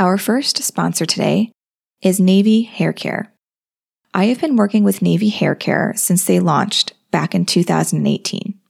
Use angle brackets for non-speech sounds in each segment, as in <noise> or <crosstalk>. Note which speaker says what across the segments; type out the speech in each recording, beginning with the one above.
Speaker 1: Our first sponsor today is Navy Hair Care. I have been working with Navy Hair Care since they launched back in 2018.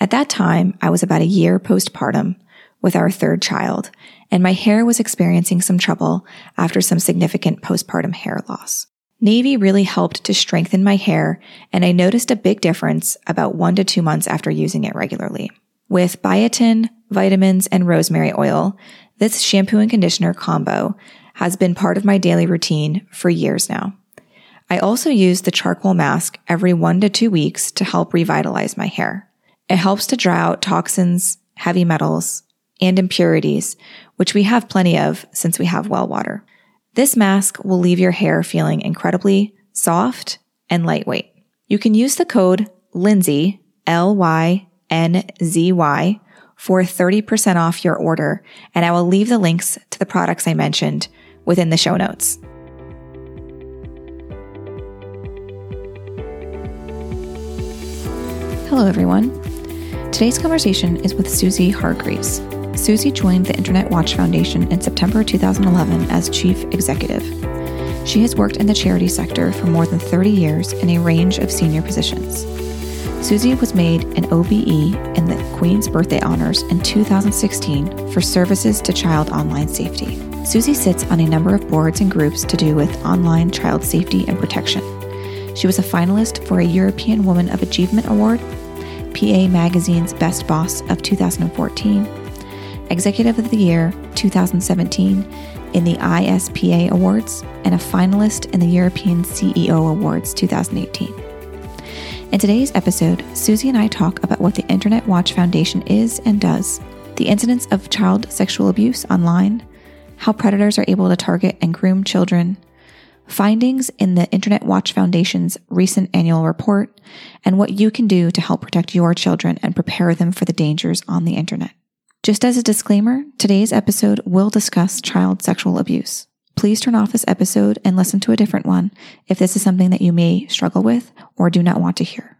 Speaker 1: At that time, I was about a year postpartum with our third child, and my hair was experiencing some trouble after some significant postpartum hair loss. Navy really helped to strengthen my hair, and I noticed a big difference about one to two months after using it regularly. With biotin, vitamins, and rosemary oil, this shampoo and conditioner combo has been part of my daily routine for years now. I also use the charcoal mask every one to two weeks to help revitalize my hair. It helps to dry out toxins, heavy metals, and impurities, which we have plenty of since we have well water. This mask will leave your hair feeling incredibly soft and lightweight. You can use the code Lynzy, L Y N Z Y, for 30% off your order, and I will leave the links to the products I mentioned within the show notes. Hello, everyone. Today's conversation is with Susie Hargreaves. Susie joined the Internet Watch Foundation in September 2011 as chief executive. She has worked in the charity sector for more than 30 years in a range of senior positions. Susie was made an OBE in the Queen's Birthday Honors in 2016 for services to child online safety. Susie sits on a number of boards and groups to do with online child safety and protection. She was a finalist for a European Woman of Achievement Award, PA Magazine's Best Boss of 2014, Executive of the Year 2017 in the ISPA Awards, and a finalist in the European CEO Awards 2018. In today's episode, Susie and I talk about what the Internet Watch Foundation is and does, the incidence of child sexual abuse online, how predators are able to target and groom children, findings in the Internet Watch Foundation's recent annual report, and what you can do to help protect your children and prepare them for the dangers on the Internet. Just as a disclaimer, today's episode will discuss child sexual abuse. Please turn off this episode and listen to a different one if this is something that you may struggle with or do not want to hear.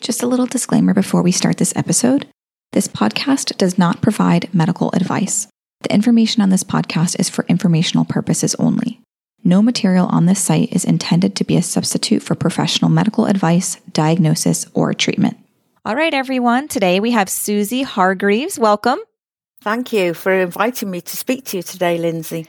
Speaker 1: Just a little disclaimer before we start this episode this podcast does not provide medical advice. The information on this podcast is for informational purposes only. No material on this site is intended to be a substitute for professional medical advice, diagnosis, or treatment. All right, everyone. Today we have Susie Hargreaves. Welcome.
Speaker 2: Thank you for inviting me to speak to you today, Lynzy.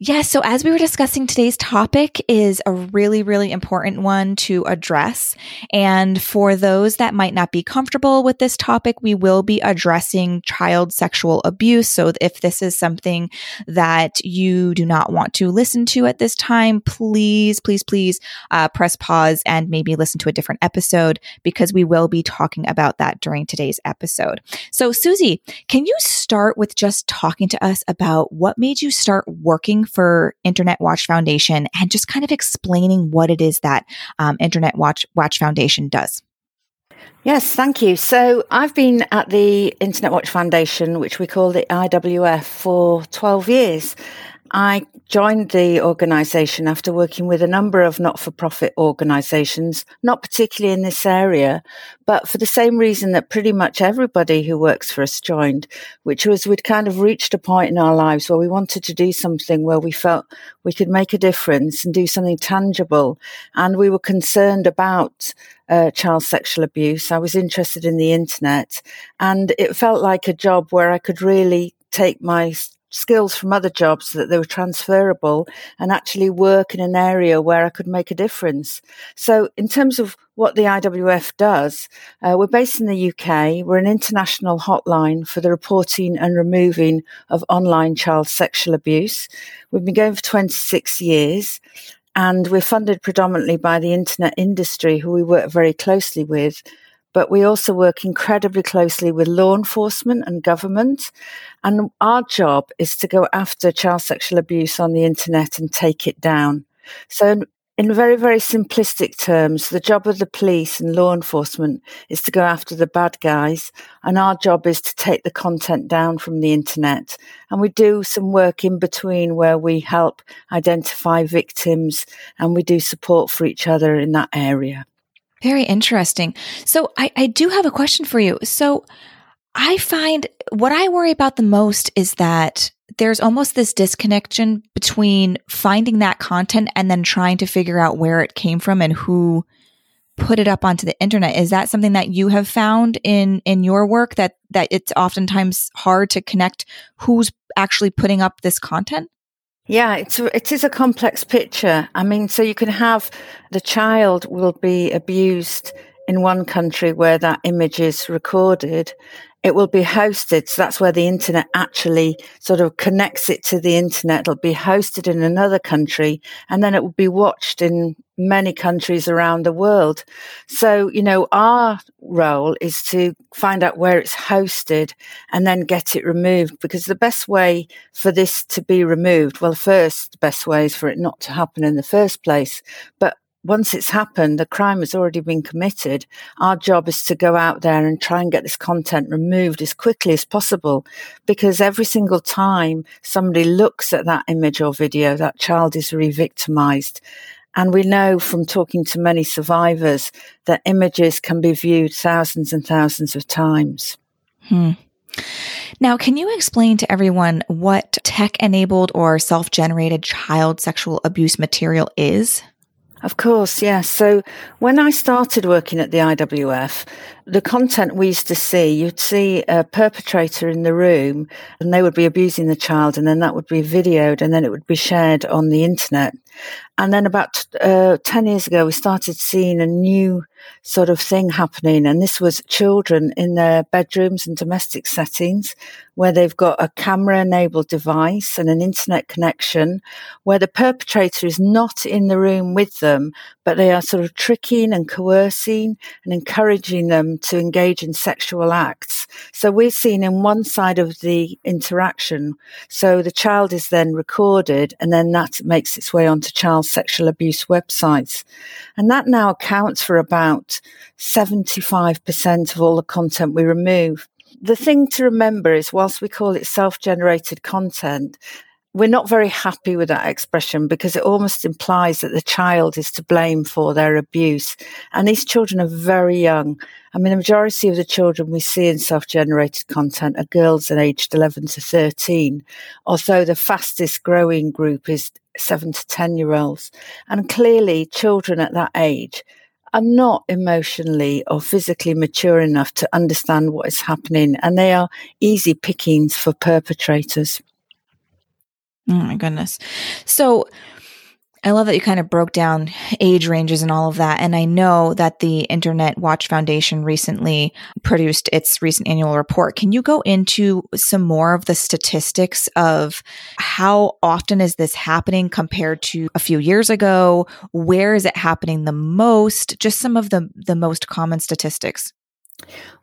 Speaker 1: Yes. So as we were discussing, today's topic is a really, really important one to address. And for those that might not be comfortable with this topic, we will be addressing child sexual abuse. So if this is something that you do not want to listen to at this time, please, please, please uh, press pause and maybe listen to a different episode because we will be talking about that during today's episode. So Susie, can you start with just talking to us about what made you start working for Internet Watch Foundation and just kind of explaining what it is that um, Internet Watch Watch Foundation does.
Speaker 2: Yes, thank you. So I've been at the Internet Watch Foundation, which we call the IWF, for 12 years. I joined the organisation after working with a number of not for profit organisations, not particularly in this area, but for the same reason that pretty much everybody who works for us joined, which was we'd kind of reached a point in our lives where we wanted to do something where we felt we could make a difference and do something tangible. And we were concerned about uh, child sexual abuse. I was interested in the internet and it felt like a job where I could really take my skills from other jobs that they were transferable and actually work in an area where I could make a difference. So in terms of what the IWF does, uh, we're based in the UK. We're an international hotline for the reporting and removing of online child sexual abuse. We've been going for 26 years and we're funded predominantly by the internet industry who we work very closely with but we also work incredibly closely with law enforcement and government. And our job is to go after child sexual abuse on the internet and take it down. So, in very, very simplistic terms, the job of the police and law enforcement is to go after the bad guys, and our job is to take the content down from the internet. And we do some work in between where we help identify victims and we do support for each other in that area.
Speaker 1: Very interesting. So I, I do have a question for you. So I find what I worry about the most is that there's almost this disconnection between finding that content and then trying to figure out where it came from and who put it up onto the internet. Is that something that you have found in in your work that that it's oftentimes hard to connect who's actually putting up this content?
Speaker 2: Yeah, it's it is a complex picture. I mean, so you can have the child will be abused in one country where that image is recorded, it will be hosted. So that's where the internet actually sort of connects it to the internet. It'll be hosted in another country and then it will be watched in many countries around the world. So, you know, our role is to find out where it's hosted and then get it removed because the best way for this to be removed, well, first, the best way is for it not to happen in the first place. But once it's happened, the crime has already been committed. Our job is to go out there and try and get this content removed as quickly as possible because every single time somebody looks at that image or video, that child is re victimized. And we know from talking to many survivors that images can be viewed thousands and thousands of times.
Speaker 1: Hmm. Now, can you explain to everyone what tech enabled or self generated child sexual abuse material is?
Speaker 2: Of course, yes. So when I started working at the IWF, the content we used to see, you'd see a perpetrator in the room and they would be abusing the child and then that would be videoed and then it would be shared on the internet. And then about uh, 10 years ago, we started seeing a new sort of thing happening. And this was children in their bedrooms and domestic settings where they've got a camera enabled device and an internet connection where the perpetrator is not in the room with them, but they are sort of tricking and coercing and encouraging them to engage in sexual acts. So we're seeing in one side of the interaction. So the child is then recorded and then that makes its way onto child sexual abuse websites. And that now accounts for about 75% of all the content we remove. The thing to remember is, whilst we call it self generated content, we're not very happy with that expression because it almost implies that the child is to blame for their abuse. And these children are very young. I mean, the majority of the children we see in self generated content are girls aged 11 to 13, although the fastest growing group is 7 to 10 year olds. And clearly, children at that age are not emotionally or physically mature enough to understand what is happening, and they are easy pickings for perpetrators.
Speaker 1: Oh my goodness. So, I love that you kind of broke down age ranges and all of that. And I know that the Internet Watch Foundation recently produced its recent annual report. Can you go into some more of the statistics of how often is this happening compared to a few years ago? Where is it happening the most? Just some of the, the most common statistics.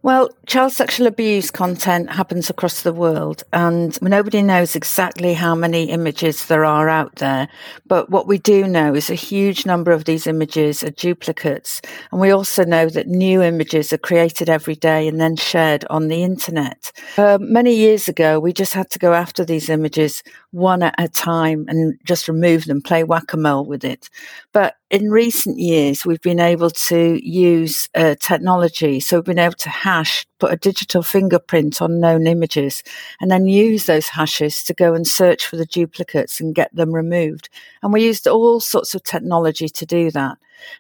Speaker 2: Well, child sexual abuse content happens across the world, and nobody knows exactly how many images there are out there. But what we do know is a huge number of these images are duplicates. And we also know that new images are created every day and then shared on the internet. Uh, many years ago, we just had to go after these images one at a time and just remove them, play whack a mole with it. But in recent years, we've been able to use uh, technology. So we've been able to hash, put a digital fingerprint on known images, and then use those hashes to go and search for the duplicates and get them removed. And we used all sorts of technology to do that.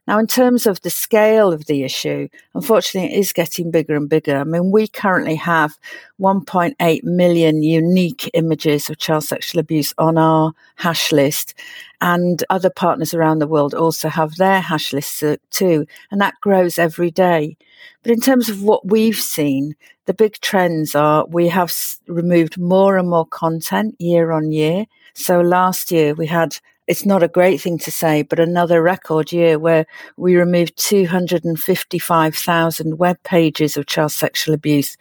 Speaker 2: Now, in terms of the scale of the issue, unfortunately, it is getting bigger and bigger. I mean, we currently have 1.8 million unique images of child sexual abuse on our hash list, and other partners around the world also have their hash lists uh, too, and that grows every day. But in terms of what we've seen, the big trends are we have removed more and more content year on year. So last year we had it's not a great thing to say, but another record year where we removed 255,000 web pages of child sexual abuse.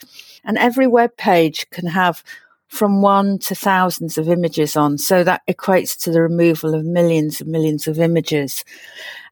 Speaker 2: And every web page can have from one to thousands of images on. So that equates to the removal of millions and millions of images.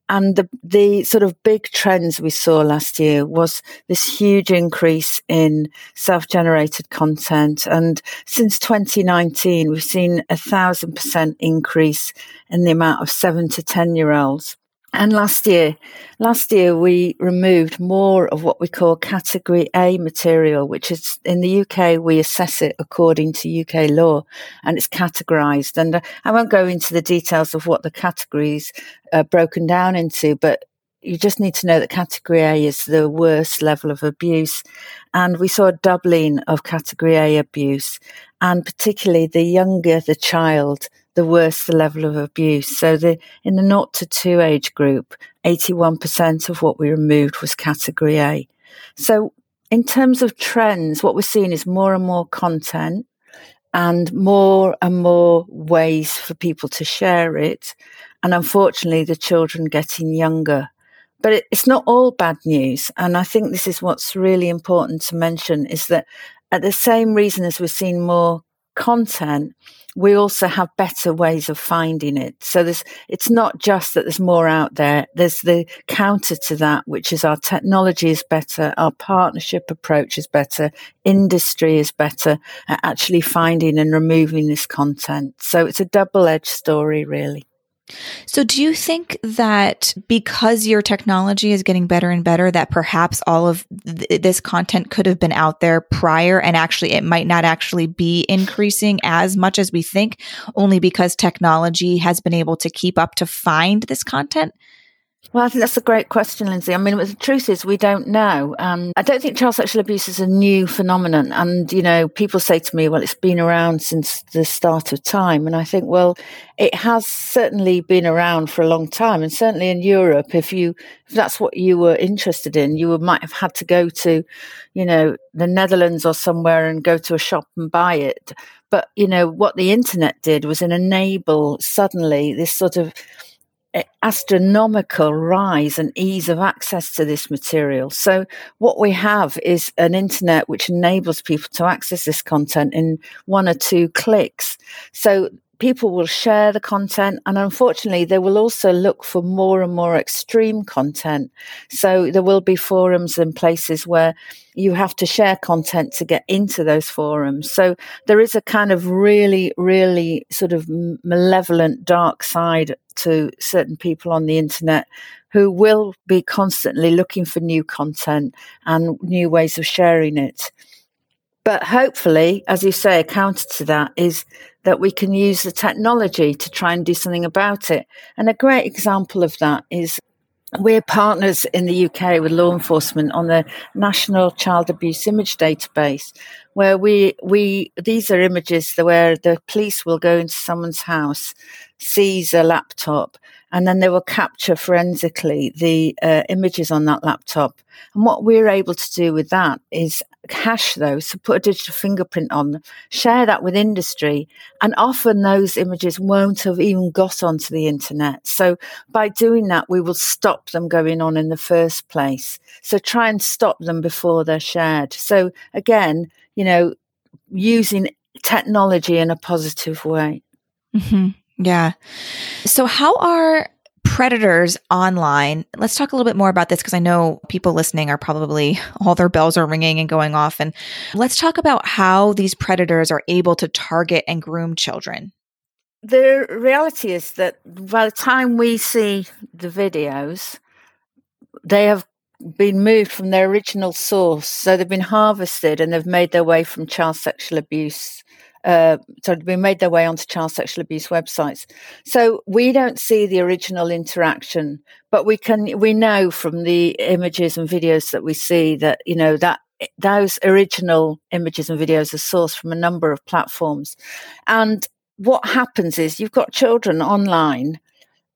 Speaker 2: And the, the sort of big trends we saw last year was this huge increase in self-generated content. And since 2019, we've seen a thousand percent increase in the amount of seven to 10 year olds And last year, last year we removed more of what we call category A material, which is in the UK, we assess it according to UK law and it's categorized. And uh, I won't go into the details of what the categories are broken down into, but you just need to know that category A is the worst level of abuse. And we saw a doubling of category A abuse. And particularly the younger the child, the worse the level of abuse. So the, in the 0 to 2 age group, 81% of what we removed was category A. So in terms of trends, what we're seeing is more and more content and more and more ways for people to share it. And unfortunately, the children getting younger. But it's not all bad news. And I think this is what's really important to mention is that at the same reason as we're seeing more content, we also have better ways of finding it. So there's, it's not just that there's more out there. There's the counter to that, which is our technology is better. Our partnership approach is better. Industry is better at actually finding and removing this content. So it's a double edged story, really.
Speaker 1: So, do you think that because your technology is getting better and better, that perhaps all of th- this content could have been out there prior and actually it might not actually be increasing as much as we think, only because technology has been able to keep up to find this content?
Speaker 2: Well, I think that's a great question, Lynzy. I mean, the truth is, we don't know. Um, I don't think child sexual abuse is a new phenomenon. And, you know, people say to me, well, it's been around since the start of time. And I think, well, it has certainly been around for a long time. And certainly in Europe, if you, if that's what you were interested in, you might have had to go to, you know, the Netherlands or somewhere and go to a shop and buy it. But, you know, what the internet did was enable suddenly this sort of, astronomical rise and ease of access to this material. So what we have is an internet which enables people to access this content in one or two clicks. So people will share the content and unfortunately they will also look for more and more extreme content. So there will be forums and places where you have to share content to get into those forums. So there is a kind of really, really sort of malevolent dark side to certain people on the internet who will be constantly looking for new content and new ways of sharing it. But hopefully, as you say, a counter to that is that we can use the technology to try and do something about it. And a great example of that is we're partners in the UK with law enforcement on the National Child Abuse Image Database, where we, we, these are images where the police will go into someone's house, seize a laptop, and then they will capture forensically the uh, images on that laptop. And what we're able to do with that is hash those, so put a digital fingerprint on them, share that with industry, and often those images won't have even got onto the internet. So by doing that, we will stop them going on in the first place. So try and stop them before they're shared. So again, you know, using technology in a positive way.
Speaker 1: Mm-hmm. Yeah. So, how are predators online? Let's talk a little bit more about this because I know people listening are probably <laughs> all their bells are ringing and going off. And let's talk about how these predators are able to target and groom children.
Speaker 2: The reality is that by the time we see the videos, they have been moved from their original source. So they've been harvested and they've made their way from child sexual abuse uh, so we made their way onto child sexual abuse websites. So we don't see the original interaction, but we can we know from the images and videos that we see that you know that those original images and videos are sourced from a number of platforms, and what happens is you've got children online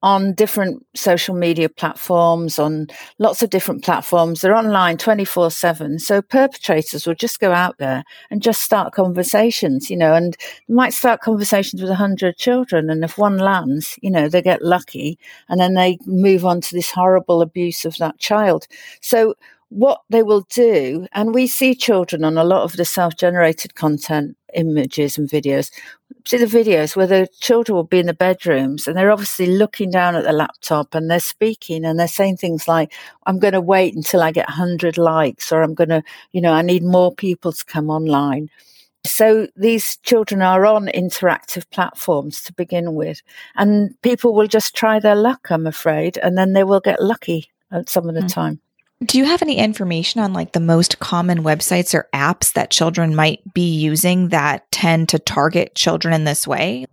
Speaker 2: on different social media platforms, on lots of different platforms. They're online 24 7. So perpetrators will just go out there and just start conversations, you know, and might start conversations with 100 children. And if one lands, you know, they get lucky and then they move on to this horrible abuse of that child. So what they will do, and we see children on a lot of the self generated content images and videos. See the videos where the children will be in the bedrooms and they're obviously looking down at the laptop and they're speaking and they're saying things like, I'm going to wait until I get 100 likes or I'm going to, you know, I need more people to come online. So these children are on interactive platforms to begin with, and people will just try their luck, I'm afraid, and then they will get lucky at some of the mm. time.
Speaker 1: Do you have any information on like the most common websites or apps that children might be using that tend to target children in this way?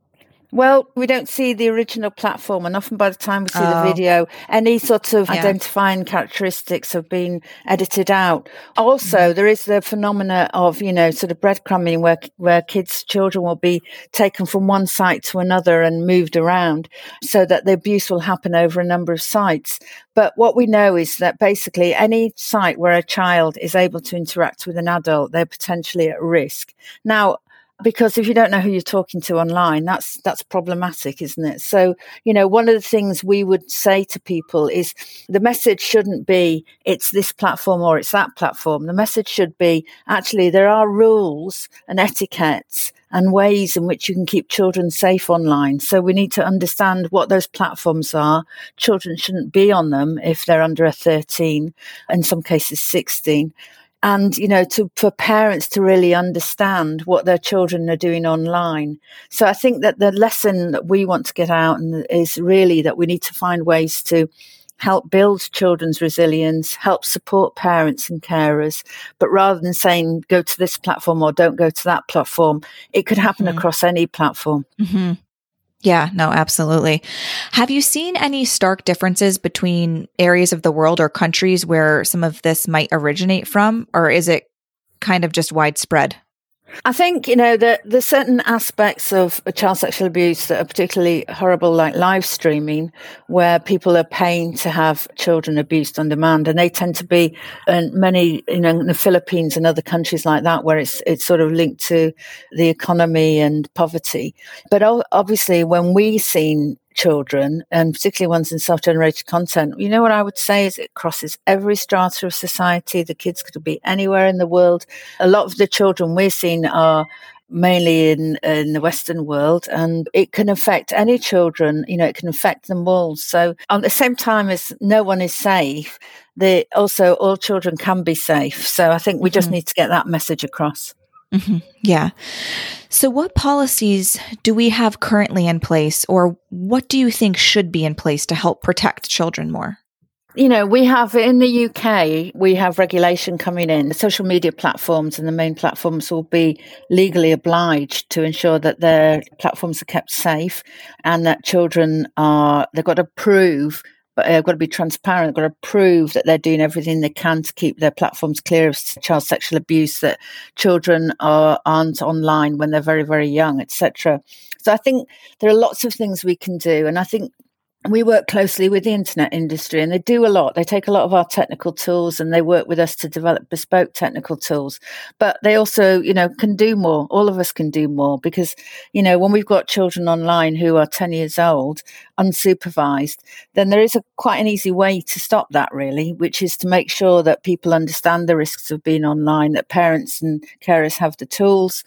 Speaker 2: Well, we don't see the original platform, and often by the time we see oh. the video, any sort of yeah. identifying characteristics have been edited out. Also, mm-hmm. there is the phenomena of, you know, sort of breadcrumbing where, where kids, children will be taken from one site to another and moved around so that the abuse will happen over a number of sites. But what we know is that basically any site where a child is able to interact with an adult, they're potentially at risk. Now, because if you don't know who you're talking to online that's that's problematic isn't it so you know one of the things we would say to people is the message shouldn't be it's this platform or it's that platform the message should be actually there are rules and etiquettes and ways in which you can keep children safe online. So we need to understand what those platforms are. Children shouldn't be on them if they're under a 13, in some cases 16 and you know to for parents to really understand what their children are doing online so i think that the lesson that we want to get out is really that we need to find ways to help build children's resilience help support parents and carers but rather than saying go to this platform or don't go to that platform it could happen mm-hmm. across any platform
Speaker 1: mm-hmm. Yeah, no, absolutely. Have you seen any stark differences between areas of the world or countries where some of this might originate from, or is it kind of just widespread?
Speaker 2: I think, you know, that there's certain aspects of child sexual abuse that are particularly horrible, like live streaming, where people are paying to have children abused on demand. And they tend to be in many, you know, in the Philippines and other countries like that, where it's, it's sort of linked to the economy and poverty. But obviously, when we've seen children and particularly ones in self-generated content you know what i would say is it crosses every strata of society. The kids could be anywhere in the world. A lot of the children we're seeing are mainly in in the western world and it can affect any children you know it can affect them all. So at the same time as no one is safe the also all children can be safe. So i think we just mm-hmm. need to get that message across
Speaker 1: Mm-hmm. Yeah. So, what policies do we have currently in place, or what do you think should be in place to help protect children more?
Speaker 2: You know, we have in the UK, we have regulation coming in. The social media platforms and the main platforms will be legally obliged to ensure that their platforms are kept safe and that children are, they've got to prove but uh, they've got to be transparent. They've got to prove that they're doing everything they can to keep their platforms clear of child sexual abuse, that children are, aren't online when they're very, very young, etc. So I think there are lots of things we can do. And I think we work closely with the internet industry and they do a lot. They take a lot of our technical tools and they work with us to develop bespoke technical tools. But they also, you know, can do more. All of us can do more because, you know, when we've got children online who are 10 years old, unsupervised, then there is a quite an easy way to stop that really, which is to make sure that people understand the risks of being online, that parents and carers have the tools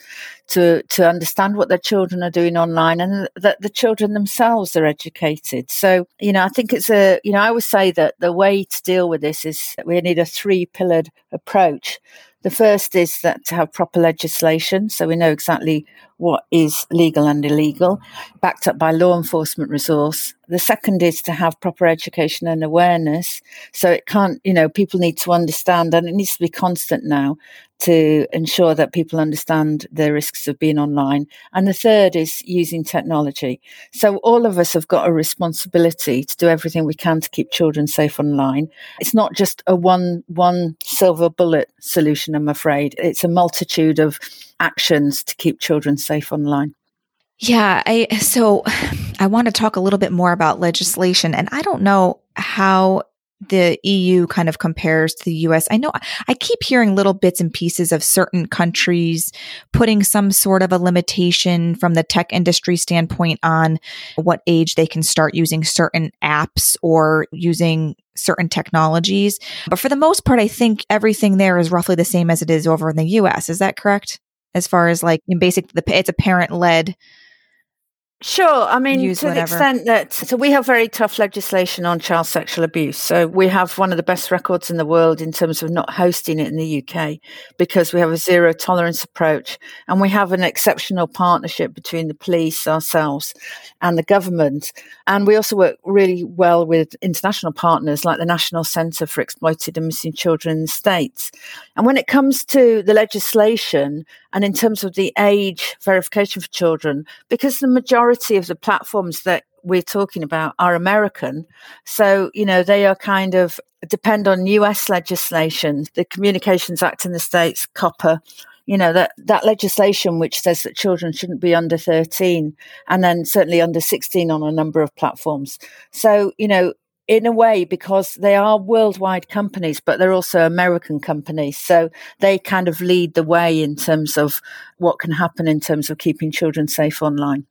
Speaker 2: to, to understand what their children are doing online and that the children themselves are educated. So, you know, I think it's a, you know, I would say that the way to deal with this is we need a three pillared approach. The first is that to have proper legislation, so we know exactly what is legal and illegal, backed up by law enforcement resource. The second is to have proper education and awareness. So it can't, you know, people need to understand, and it needs to be constant now to ensure that people understand the risks of being online. And the third is using technology. So all of us have got a responsibility to do everything we can to keep children safe online. It's not just a one, one silver bullet solution, I'm afraid. It's a multitude of actions to keep children safe online.
Speaker 1: Yeah, I so <sighs> I want to talk a little bit more about legislation and I don't know how the EU kind of compares to the US. I know I keep hearing little bits and pieces of certain countries putting some sort of a limitation from the tech industry standpoint on what age they can start using certain apps or using certain technologies. But for the most part, I think everything there is roughly the same as it is over in the US. Is that correct? As far as like in basic, the, it's a parent led
Speaker 2: Sure. I mean, to
Speaker 1: whatever?
Speaker 2: the extent that, so we have very tough legislation on child sexual abuse. So we have one of the best records in the world in terms of not hosting it in the UK because we have a zero tolerance approach and we have an exceptional partnership between the police, ourselves and the government. And we also work really well with international partners like the National Centre for Exploited and Missing Children in the States. And when it comes to the legislation and in terms of the age verification for children, because the majority of the platforms that we're talking about are American. So, you know, they are kind of depend on US legislation, the Communications Act in the States, COPPA, you know, that, that legislation which says that children shouldn't be under 13 and then certainly under 16 on a number of platforms. So, you know, in a way, because they are worldwide companies, but they're also American companies. So they kind of lead the way in terms of what can happen in terms of keeping children safe online.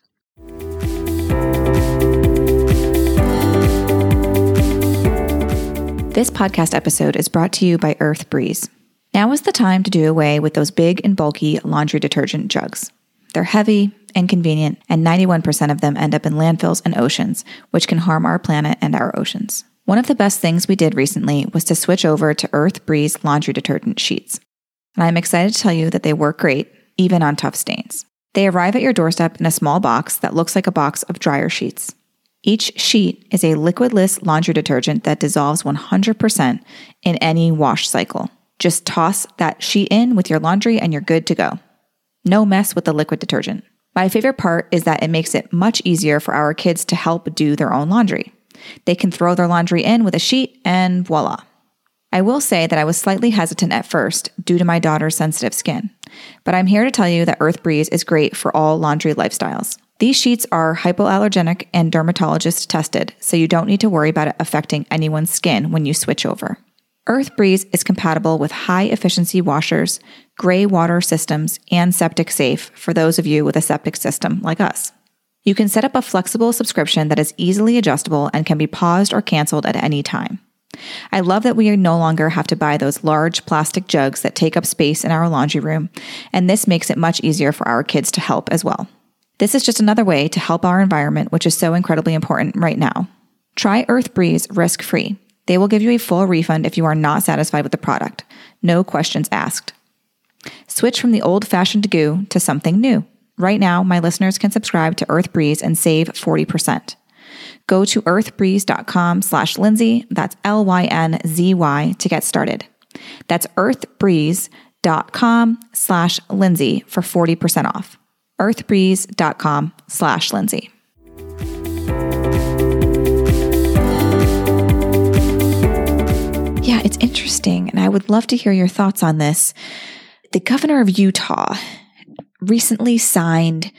Speaker 1: This podcast episode is brought to you by Earth Breeze. Now is the time to do away with those big and bulky laundry detergent jugs. They're heavy, inconvenient, and 91% of them end up in landfills and oceans, which can harm our planet and our oceans. One of the best things we did recently was to switch over to Earth Breeze laundry detergent sheets. And I'm excited to tell you that they work great, even on tough stains. They arrive at your doorstep in a small box that looks like a box of dryer sheets. Each sheet is a liquidless laundry detergent that dissolves 100% in any wash cycle. Just toss that sheet in with your laundry and you're good to go. No mess with the liquid detergent. My favorite part is that it makes it much easier for our kids to help do their own laundry. They can throw their laundry in with a sheet and voila. I will say that I was slightly hesitant at first due to my daughter's sensitive skin, but I'm here to tell you that Earth Breeze is great for all laundry lifestyles. These sheets are hypoallergenic and dermatologist tested, so you don't need to worry about it affecting anyone's skin when you switch over. Earth Breeze is compatible with high efficiency washers, gray water systems, and septic safe for those of you with a septic system like us. You can set up a flexible subscription that is easily adjustable and can be paused or canceled at any time. I love that we no longer have to buy those large plastic jugs that take up space in our laundry room, and this makes it much easier for our kids to help as well. This is just another way to help our environment, which is so incredibly important right now. Try Earth Breeze risk free. They will give you a full refund if you are not satisfied with the product. No questions asked. Switch from the old fashioned goo to something new. Right now, my listeners can subscribe to Earth Breeze and save 40%. Go to earthbreeze.com slash Lynzy, that's L-Y-N-Z-Y, to get started. That's earthbreeze.com slash Lynzy for 40% off earthbreeze.com slash Lynzy. Yeah, it's interesting. And I would love to hear your thoughts on this. The governor of Utah recently signed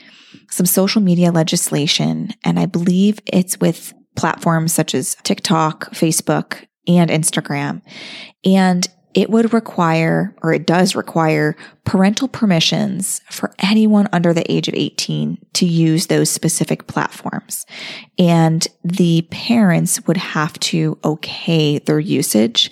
Speaker 1: some social media legislation, and I believe it's with platforms such as TikTok, Facebook, and Instagram. And it would require, or it does require, parental permissions for anyone under the age of 18 to use those specific platforms. And the parents would have to okay their usage.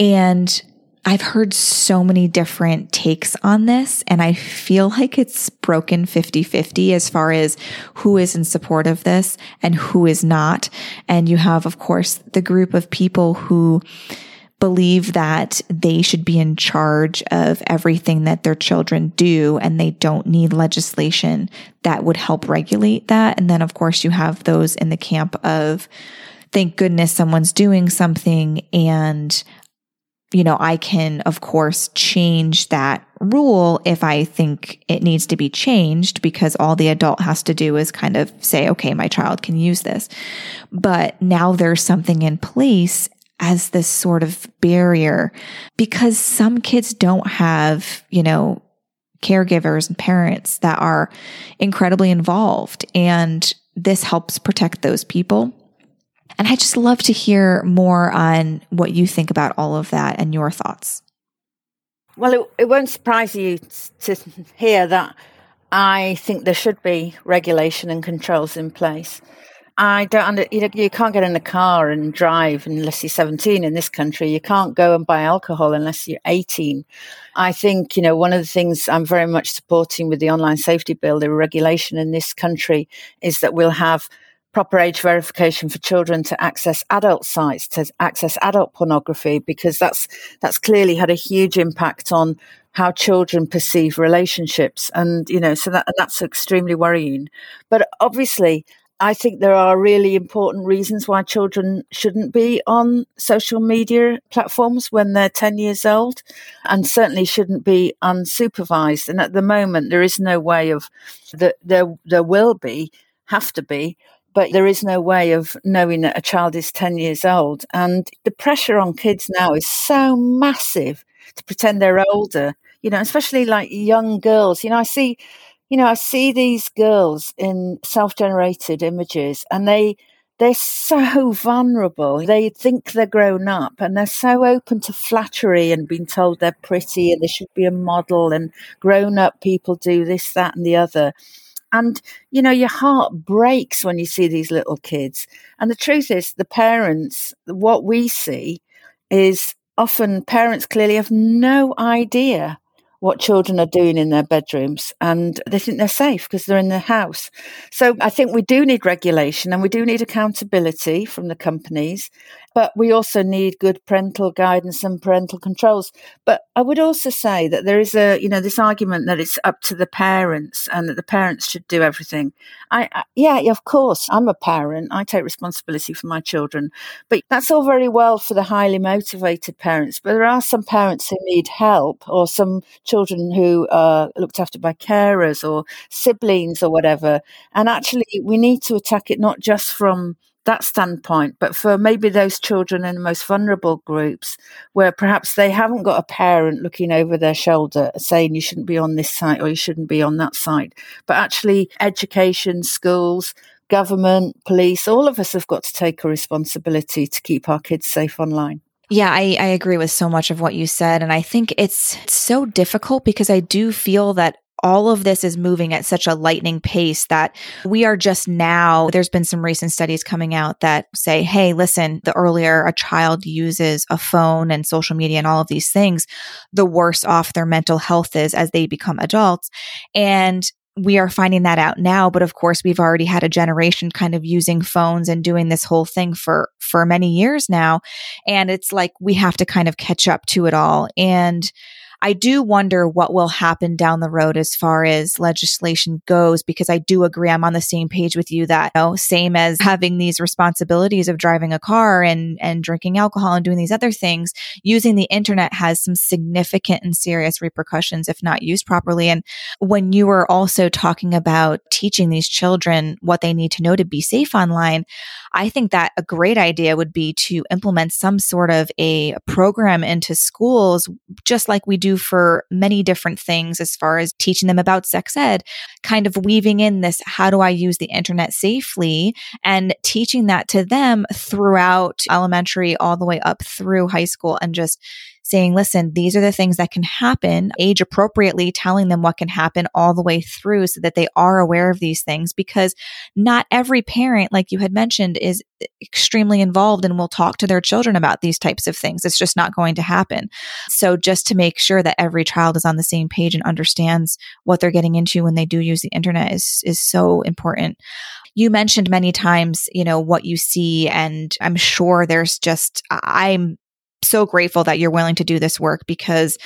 Speaker 1: And I've heard so many different takes on this, and I feel like it's broken 50 50 as far as who is in support of this and who is not. And you have, of course, the group of people who believe that they should be in charge of everything that their children do and they don't need legislation that would help regulate that. And then, of course, you have those in the camp of, thank goodness someone's doing something and you know, I can, of course, change that rule if I think it needs to be changed because all the adult has to do is kind of say, okay, my child can use this. But now there's something in place as this sort of barrier because some kids don't have, you know, caregivers and parents that are incredibly involved. And this helps protect those people. And I just love to hear more on what you think about all of that and your thoughts.
Speaker 2: Well, it, it won't surprise you to hear that I think there should be regulation and controls in place. I don't under, you, know, you can't get in a car and drive unless you're 17 in this country. You can't go and buy alcohol unless you're 18. I think, you know, one of the things I'm very much supporting with the online safety bill, the regulation in this country is that we'll have proper age verification for children to access adult sites, to access adult pornography, because that's, that's clearly had a huge impact on how children perceive relationships. And, you know, so that, that's extremely worrying. But obviously, I think there are really important reasons why children shouldn't be on social media platforms when they're 10 years old and certainly shouldn't be unsupervised. And at the moment, there is no way of that there, there will be, have to be, but there is no way of knowing that a child is 10 years old. And the pressure on kids now is so massive to pretend they're older, you know, especially like young girls. You know, I see you know, I see these girls in self-generated images and they, they're so vulnerable. They think they're grown up and they're so open to flattery and being told they're pretty and they should be a model and grown up people do this, that and the other. And, you know, your heart breaks when you see these little kids. And the truth is, the parents, what we see is often parents clearly have no idea what children are doing in their bedrooms and they think they're safe because they're in the house. So I think we do need regulation and we do need accountability from the companies, but we also need good parental guidance and parental controls. But I would also say that there is a, you know, this argument that it's up to the parents and that the parents should do everything. I, I yeah, of course, I'm a parent. I take responsibility for my children, but that's all very well for the highly motivated parents. But there are some parents who need help or some children who are looked after by carers or siblings or whatever. And actually, we need to attack it not just from that standpoint, but for maybe those children in the most vulnerable groups where perhaps they haven't got a parent looking over their shoulder saying you shouldn't be on this site or you shouldn't be on that site, but actually education, schools, government, police, all of us have got to take a responsibility to keep our kids safe online.
Speaker 1: Yeah, I, I agree with so much of what you said. And I think it's, it's so difficult because I do feel that all of this is moving at such a lightning pace that we are just now, there's been some recent studies coming out that say, hey, listen, the earlier a child uses a phone and social media and all of these things, the worse off their mental health is as they become adults. And we are finding that out now but of course we've already had a generation kind of using phones and doing this whole thing for for many years now and it's like we have to kind of catch up to it all and I do wonder what will happen down the road as far as legislation goes, because I do agree I'm on the same page with you that, you know, same as having these responsibilities of driving a car and, and drinking alcohol and doing these other things, using the internet has some significant and serious repercussions if not used properly. And when you were also talking about teaching these children what they need to know to be safe online, I think that a great idea would be to implement some sort of a program into schools, just like we do for many different things as far as teaching them about sex ed, kind of weaving in this, how do I use the internet safely? And teaching that to them throughout elementary all the way up through high school and just saying, listen, these are the things that can happen, age appropriately, telling them what can happen all the way through so that they are aware of these things because not every parent, like you had mentioned, is extremely involved and will talk to their children about these types of things. It's just not going to happen. So just to make sure that every child is on the same page and understands what they're getting into when they do use the internet is, is so important you mentioned many times, you know, what you see. And I'm sure there's just, I'm so grateful that you're willing to do this work because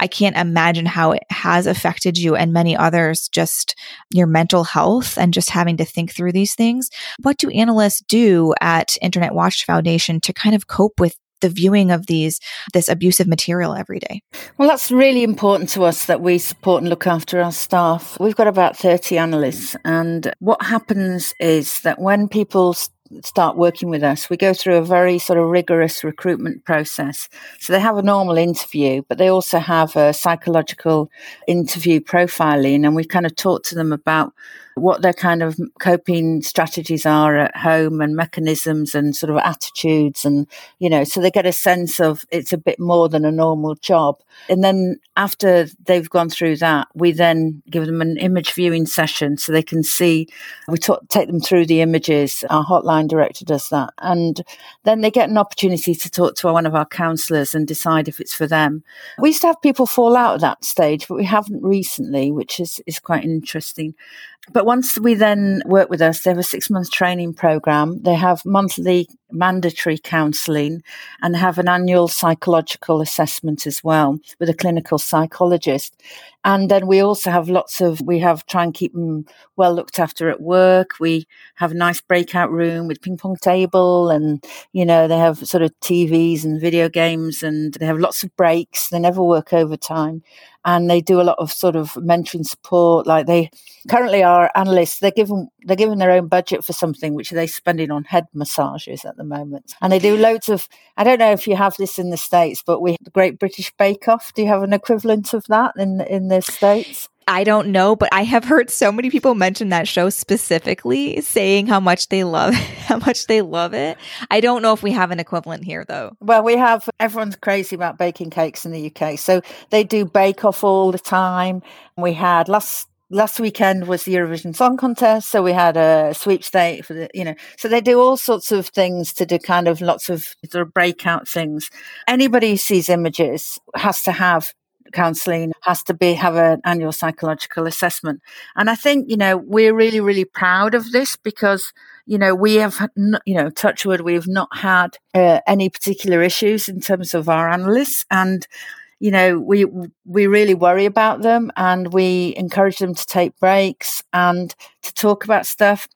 Speaker 1: I can't imagine how it has affected you and many others, just your mental health and just having to think through these things. What do analysts do at Internet Watch Foundation to kind of cope with the viewing of these this abusive material every day
Speaker 2: well that's really important to us that we support and look after our staff we've got about 30 analysts and what happens is that when people start working with us, we go through a very sort of rigorous recruitment process. So they have a normal interview, but they also have a psychological interview profiling, and we kind of talk to them about what their kind of coping strategies are at home and mechanisms and sort of attitudes and you know so they get a sense of it's a bit more than a normal job. And then after they've gone through that we then give them an image viewing session so they can see we take them through the images. Our hotline director does that. And then they get an opportunity to talk to one of our counselors and decide if it's for them. We used to have people fall out at that stage but we haven't recently which is is quite interesting but once we then work with us, they have a six month training program. They have monthly mandatory counselling and have an annual psychological assessment as well with a clinical psychologist. And then we also have lots of, we have try and keep them well looked after at work. We have a nice breakout room with ping pong table and, you know, they have sort of TVs and video games and they have lots of breaks. They never work overtime and they do a lot of sort of mentoring support. Like they currently are analysts. They're given they're given their own budget for something which they're spending on head massages at the moment, and they do loads of. I don't know if you have this in the states, but we the Great British Bake Off. Do you have an equivalent of that in in the states?
Speaker 1: I don't know, but I have heard so many people mention that show specifically, saying how much they love <laughs> how much they love it. I don't know if we have an equivalent here though.
Speaker 2: Well, we have everyone's crazy about baking cakes in the UK. So they do bake off all the time. We had last last weekend was the Eurovision Song Contest, so we had a sweepstake for the, you know, so they do all sorts of things to do kind of lots of sort of breakout things. Anybody who sees images has to have counselling has to be have an annual psychological assessment. And I think you know we're really really proud of this because you know we have you know touchwood we've not had uh, any particular issues in terms of our analysts and you know we we really worry about them and we encourage them to take breaks and to talk about stuff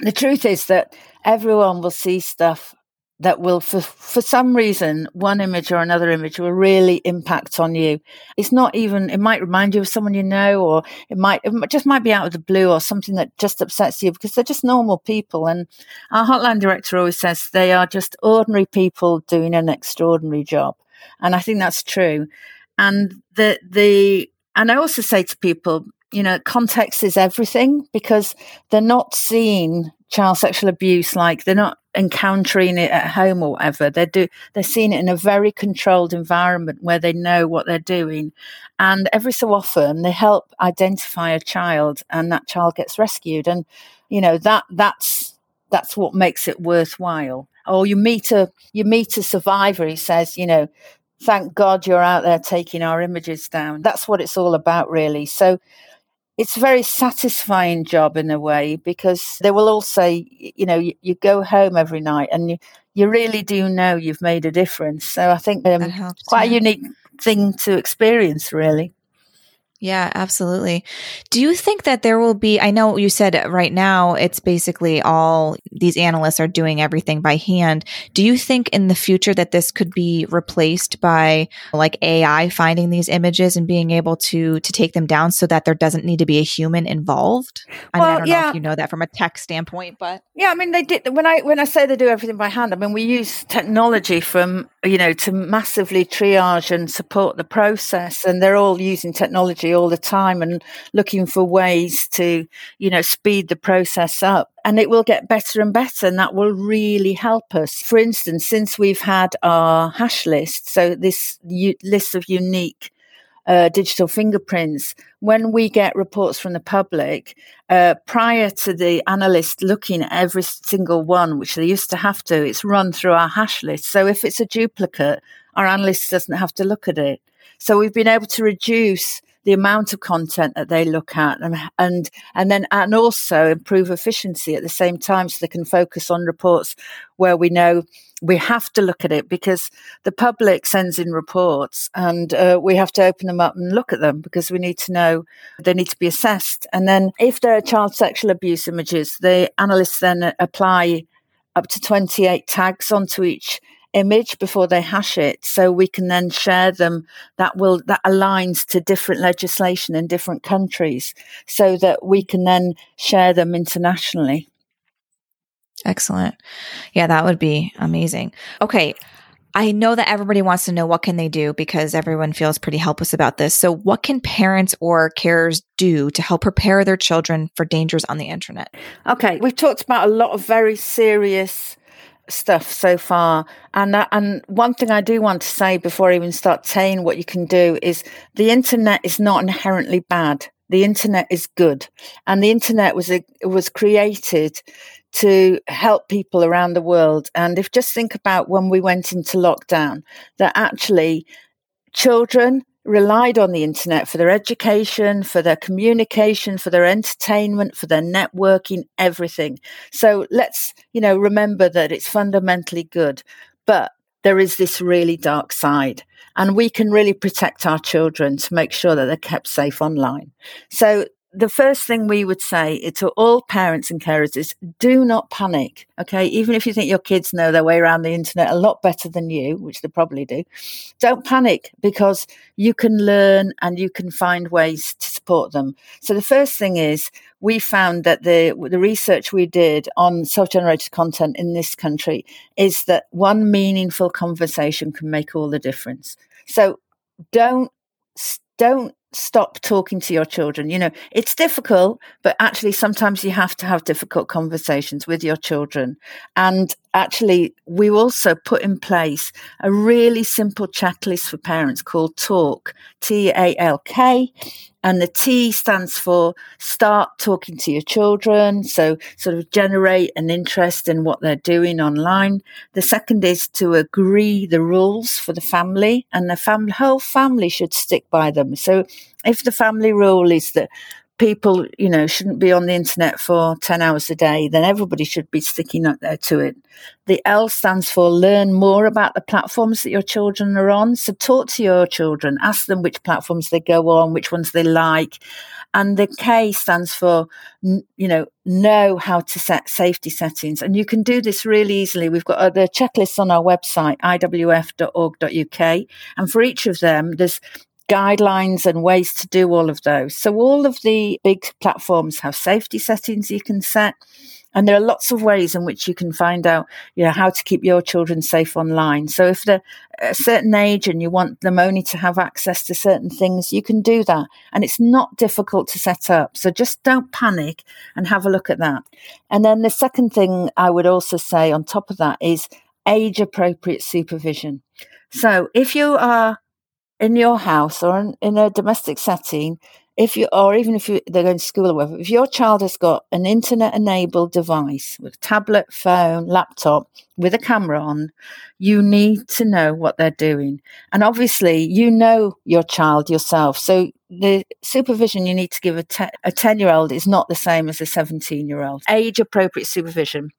Speaker 2: the truth is that everyone will see stuff that will, for, for some reason, one image or another image will really impact on you. It's not even, it might remind you of someone you know, or it might, it just might be out of the blue or something that just upsets you because they're just normal people. And our hotline director always says they are just ordinary people doing an extraordinary job. And I think that's true. And the, the, and I also say to people, you know, context is everything because they're not seeing child sexual abuse like they're not encountering it at home or whatever. They do they're seeing it in a very controlled environment where they know what they're doing. And every so often they help identify a child and that child gets rescued. And, you know, that that's that's what makes it worthwhile. Or you meet a you meet a survivor, he says, you know, thank God you're out there taking our images down. That's what it's all about really. So it's a very satisfying job in a way because they will all say, you know, you, you go home every night and you, you really do know you've made a difference. So I think um, helps, quite yeah. a unique thing to experience, really.
Speaker 1: Yeah, absolutely. Do you think that there will be? I know you said right now it's basically all these analysts are doing everything by hand. Do you think in the future that this could be replaced by like AI finding these images and being able to to take them down so that there doesn't need to be a human involved? I, well, mean, I don't yeah. know if you know that from a tech standpoint, but
Speaker 2: yeah, I mean they did when I when I say they do everything by hand, I mean we use technology from you know to massively triage and support the process, and they're all using technology all the time and looking for ways to, you know, speed the process up. And it will get better and better, and that will really help us. For instance, since we've had our hash list, so this u- list of unique uh, digital fingerprints, when we get reports from the public, uh, prior to the analyst looking at every single one, which they used to have to, it's run through our hash list. So if it's a duplicate, our analyst doesn't have to look at it. So we've been able to reduce the amount of content that they look at and, and, and then, and also improve efficiency at the same time so they can focus on reports where we know we have to look at it because the public sends in reports and uh, we have to open them up and look at them because we need to know they need to be assessed. And then if there are child sexual abuse images, the analysts then apply up to 28 tags onto each image before they hash it so we can then share them that will that aligns to different legislation in different countries so that we can then share them internationally
Speaker 1: excellent yeah that would be amazing okay I know that everybody wants to know what can they do because everyone feels pretty helpless about this. So what can parents or carers do to help prepare their children for dangers on the internet?
Speaker 2: Okay, we've talked about a lot of very serious stuff so far. And and one thing I do want to say before I even start saying what you can do is the internet is not inherently bad. The internet is good, and the internet was a, was created to help people around the world. And if just think about when we went into lockdown, that actually children relied on the internet for their education, for their communication, for their entertainment, for their networking, everything. So let's, you know, remember that it's fundamentally good, but there is this really dark side and we can really protect our children to make sure that they're kept safe online. So the first thing we would say to all parents and carers is do not panic. Okay. Even if you think your kids know their way around the internet a lot better than you, which they probably do, don't panic because you can learn and you can find ways to support them. So the first thing is we found that the, the research we did on self-generated content in this country is that one meaningful conversation can make all the difference. So don't, don't stop talking to your children. You know, it's difficult, but actually sometimes you have to have difficult conversations with your children. And actually, we also put in place a really simple checklist for parents called TALK, T A L K. And the T stands for start talking to your children. So sort of generate an interest in what they're doing online. The second is to agree the rules for the family and the family, whole family should stick by them. So if the family rule is that people, you know, shouldn't be on the internet for 10 hours a day, then everybody should be sticking up there to it. The L stands for learn more about the platforms that your children are on. So talk to your children, ask them which platforms they go on, which ones they like. And the K stands for, you know, know how to set safety settings. And you can do this really easily. We've got the checklists on our website, iwf.org.uk. And for each of them, there's guidelines and ways to do all of those. So all of the big platforms have safety settings you can set. And there are lots of ways in which you can find out, you know, how to keep your children safe online. So if they're a certain age and you want them only to have access to certain things, you can do that. And it's not difficult to set up. So just don't panic and have a look at that. And then the second thing I would also say on top of that is age appropriate supervision. So if you are in your house or in, in a domestic setting, if you or even if you, they're going to school or whatever, if your child has got an internet enabled device with tablet, phone, laptop with a camera on, you need to know what they're doing. And obviously, you know your child yourself. So the supervision you need to give a 10 year old is not the same as a 17 year old. Age appropriate supervision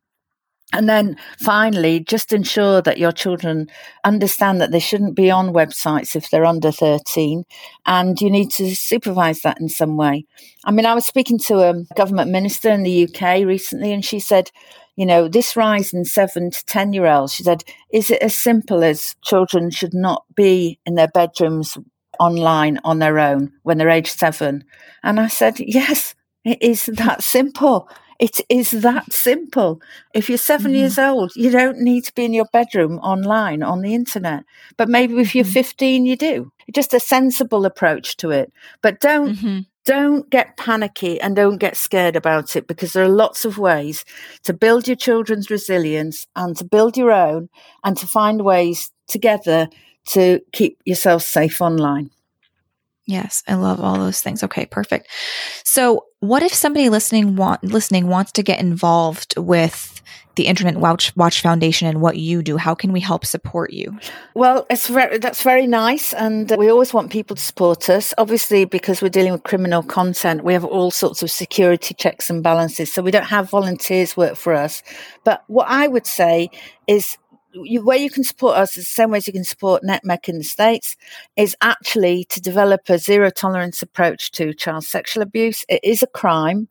Speaker 2: and then finally, just ensure that your children understand that they shouldn't be on websites if they're under 13 and you need to supervise that in some way. I mean, I was speaking to a government minister in the UK recently and she said, you know, this rise in seven to 10 year olds, she said, is it as simple as children should not be in their bedrooms online on their own when they're age seven? And I said, yes, it is that simple. It is that simple. If you're 7 mm-hmm. years old, you don't need to be in your bedroom online on the internet. But maybe if you're mm-hmm. 15, you do. Just a sensible approach to it. But don't. Mm-hmm. Don't get panicky and don't get scared about it because there are lots of ways to build your children's resilience and to build your own and to find ways together to keep yourself safe online.
Speaker 1: Yes, I love all those things. Okay, perfect. So, what if somebody listening want listening wants to get involved with the Internet Watch, Watch Foundation and what you do? How can we help support you?
Speaker 2: Well, it's very, that's very nice, and we always want people to support us. Obviously, because we're dealing with criminal content, we have all sorts of security checks and balances, so we don't have volunteers work for us. But what I would say is you, where you can support us, the same ways you can support NCMEC in the States, is actually to develop a zero tolerance approach to child sexual abuse. It is a crime.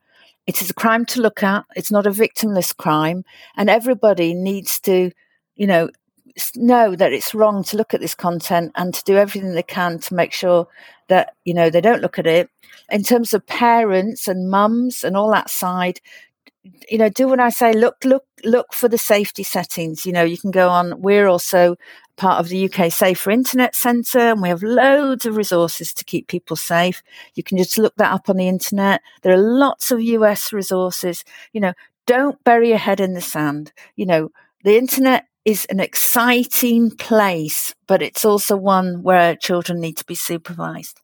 Speaker 2: It is a crime to look at. It's not a victimless crime. And everybody needs to, you know, know that it's wrong to look at this content and to do everything they can to make sure that, you know, they don't look at it. In terms of parents and mums and all that side, you know, do what I say. Look, look, look for the safety settings. You know, you can go on. We're also part of the UK Safer Internet Centre, and we have loads of resources to keep people safe. You can just look that up on the internet. There are lots of US resources. You know, don't bury your head in the sand. You know, the internet is an exciting place, but it's also one where children need to be supervised.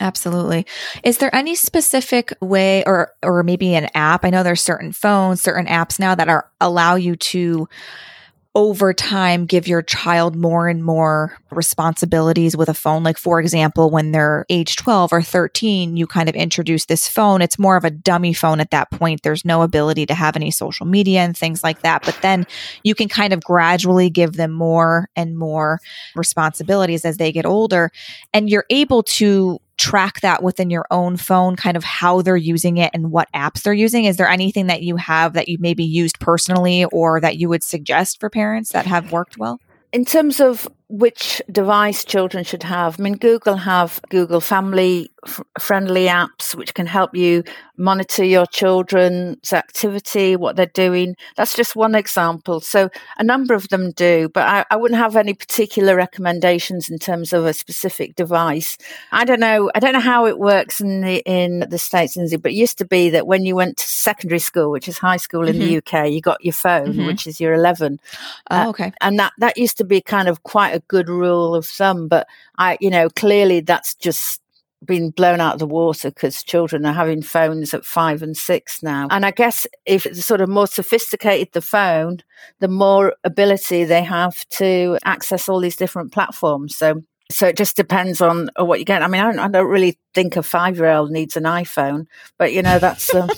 Speaker 1: Absolutely. Is there any specific way or or maybe an app? I know there's certain phones, certain apps now that are allow you to over time give your child more and more responsibilities with a phone. Like, for example, when they're age 12 or 13, you kind of introduce this phone. It's more of a dummy phone at that point. There's no ability to have any social media and things like that. But then you can kind of gradually give them more and more responsibilities as they get older. And you're able to track that within your own phone, kind of how they're using it and what apps they're using? Is there anything that you have that you maybe used personally or that you would suggest for parents that have worked well?
Speaker 2: In terms of which device children should have. I mean, Google have Google family f- friendly apps which can help you monitor your children's activity, what they're doing. That's just one example. So a number of them do, but I, I wouldn't have any particular recommendations in terms of a specific device. I don't know. I don't know how it works in the in the states, Lynzy, but it used to be that when you went to secondary school, which is high school in mm-hmm. the UK, you got your phone, mm-hmm. which is your eleven.
Speaker 1: Oh, okay. Uh,
Speaker 2: and that that used to be kind of quite a good rule of thumb, but I, you know, clearly that's just been blown out of the water because children are having phones at five and six now. And I guess if it's sort of more sophisticated the phone, the more ability they have to access all these different platforms. So so it just depends on what you get. I mean, I don't, I don't really think a five year old needs an iPhone, but you know, that's. Uh,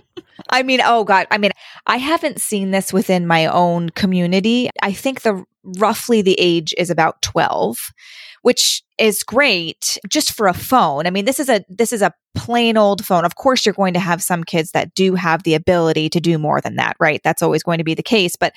Speaker 2: <laughs>
Speaker 1: I mean, oh God. I mean, I haven't seen this within my own community. I think the roughly the age is about 12, which is great just for a phone. I mean, this is a this is a plain old phone. Of course, you're going to have some kids that do have the ability to do more than that, right? That's always going to be the case, but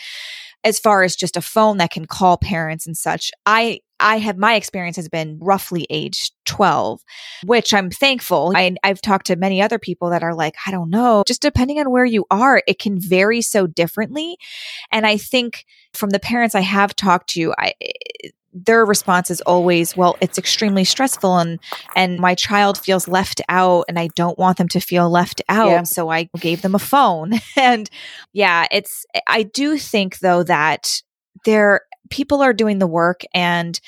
Speaker 1: as far as just a phone that can call parents and such, I I have my experience has been roughly age 12, which I'm thankful. I, I've talked to many other people that are like, I don't know, just depending on where you are, it can vary so differently. And I think from the parents I have talked to, I, their response is always well it's extremely stressful and and my child feels left out and i don't want them to feel left out yeah. so i gave them a phone <laughs> and yeah it's i do think though that there people are doing the work and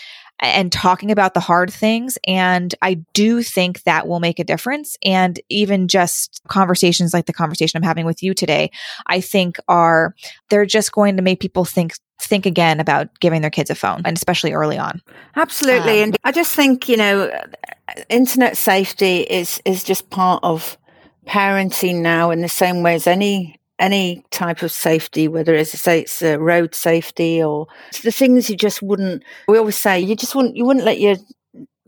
Speaker 1: and talking about the hard things. And I do think that will make a difference. And even just conversations like the conversation I'm having with you today, I think are, they're just going to make people think think again about giving their kids a phone and especially early on
Speaker 2: absolutely um, and i just think you know internet safety is is just part of parenting now in the same way as any any type of safety, whether it's say it's uh, road safety or the things you just wouldn't. We always say you just wouldn't you wouldn't let your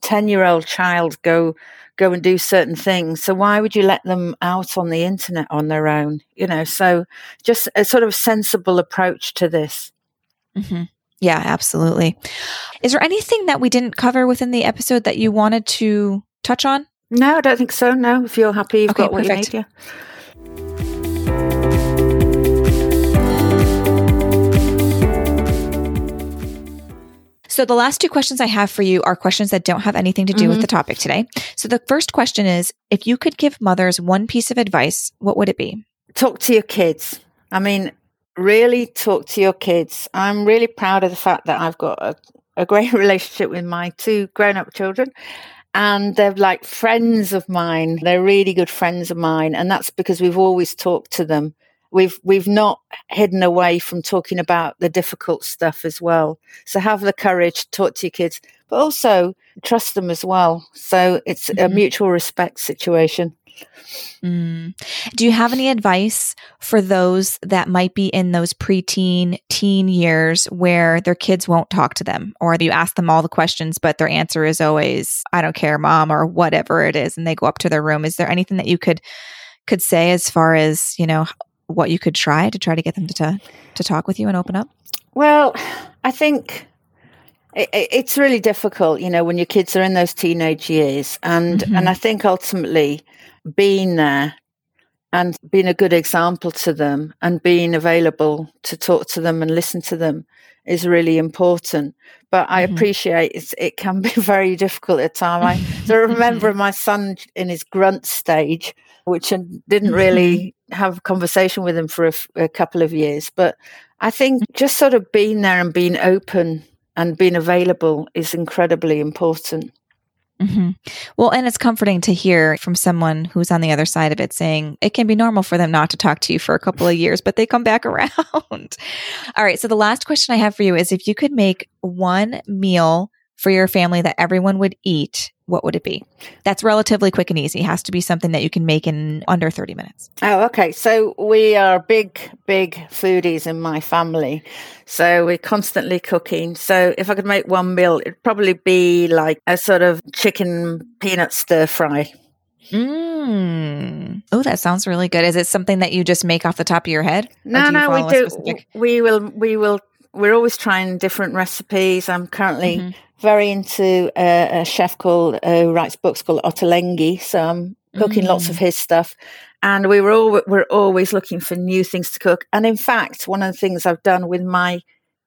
Speaker 2: ten year old child go go and do certain things. So why would you let them out on the internet on their own? You know, so just a sort of sensible approach to this.
Speaker 1: Mm-hmm. Yeah, absolutely. Is there anything that we didn't cover within the episode that you wanted to touch on?
Speaker 2: No, I don't think so. No, if you're happy, you've okay, got what perfect. you need. Yeah.
Speaker 1: So the last two questions I have for you are questions that don't have anything to do mm-hmm. with the topic today. So the first question is if you could give mothers one piece of advice, what would it be?
Speaker 2: Talk to your kids. I mean, really talk to your kids. I'm really proud of the fact that I've got a, a great <laughs> relationship with my two grown up children. And they're like friends of mine. They're really good friends of mine. And that's because we've always talked to them we've we've not hidden away from talking about the difficult stuff as well. So have the courage to talk to your kids, but also trust them as well. So it's mm-hmm. a mutual respect situation.
Speaker 1: Mm. Do you have any advice for those that might be in those preteen, teen years where their kids won't talk to them or you ask them all the questions, but their answer is always, I don't care, mom, or whatever it is, and they go up to their room? Is there anything that you could could say as far as, you know, what you could try to try to get them to to, to talk with you and open up?
Speaker 2: Well, I think it, it's really difficult, you know, when your kids are in those teenage years, and mm-hmm. and I think ultimately being there and being a good example to them and being available to talk to them and listen to them is really important. But I mm-hmm. appreciate it can <laughs> be very difficult at times. I <laughs> so remember my son in his grunt stage, which I didn't really mm-hmm. have a conversation with him for a, a couple of years. But I think just sort of being there and being open and being available is incredibly important.
Speaker 1: Mm-hmm. Well, and it's comforting to hear from someone who's on the other side of it saying it can be normal for them not to talk to you for a couple of years, but they come back <laughs> around. All right. So, the last question I have for you is if you could make one meal for your family that everyone would eat, what would it be? That's relatively quick and easy. It has to be something that you can make in under 30 minutes.
Speaker 2: Oh, okay. So we are big, big foodies in my family. So we're constantly cooking. So if I could make one meal, it'd probably be like a sort of chicken peanut stir fry.
Speaker 1: Mm. Oh, that sounds really good. Is it something that you just make off the top of your head?
Speaker 2: No, no, we do. We will, we will we're always trying different recipes. I'm currently mm-hmm. Very into a, a, chef called uh, who writes books called Ottolenghi, so I'm cooking mm. lots of mm. his stuff. And we were all we're always looking for new things to cook. And in fact, one of the things I've done with my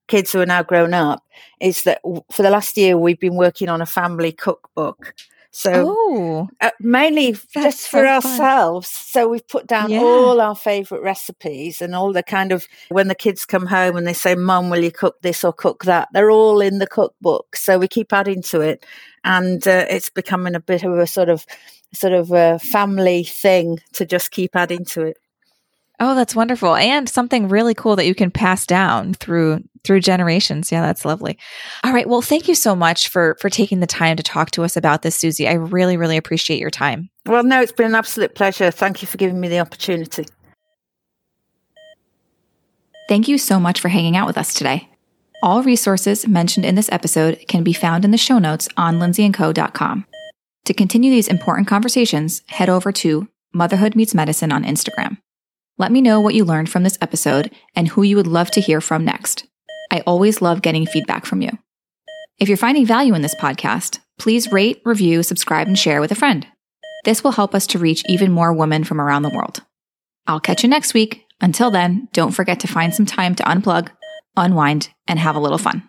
Speaker 2: kids who are now grown up is that for the last year we've been working on a family cookbook. So
Speaker 1: oh,
Speaker 2: uh, mainly just for so ourselves. So we've put down yeah. all our favorite recipes and all the kind of when the kids come home and they say, "Mom, will you cook this or cook that?" They're all in the cookbook. So we keep adding to it, and uh, it's becoming a bit of a sort of sort of a family thing to just keep adding to it.
Speaker 1: Oh, that's wonderful. And something really cool that you can pass down through through generations. Yeah, that's lovely. All right. Well, thank you so much for for taking the time to talk to us about this, Susie. I really, really appreciate your time.
Speaker 2: Well, no, it's been an absolute pleasure. Thank you for giving me the opportunity.
Speaker 1: Thank you so much for hanging out with us today. All resources mentioned in this episode can be found in the show notes on lynzyandco.com. To continue these important conversations, head over to Motherhood Meets Medicine on Instagram. Let me know what you learned from this episode and who you would love to hear from next. I always love getting feedback from you. If you're finding value in this podcast, please rate, review, subscribe, and share with a friend. This will help us to reach even more women from around the world. I'll catch you next week. Until then, don't forget to find some time to unplug, unwind, and have a little fun.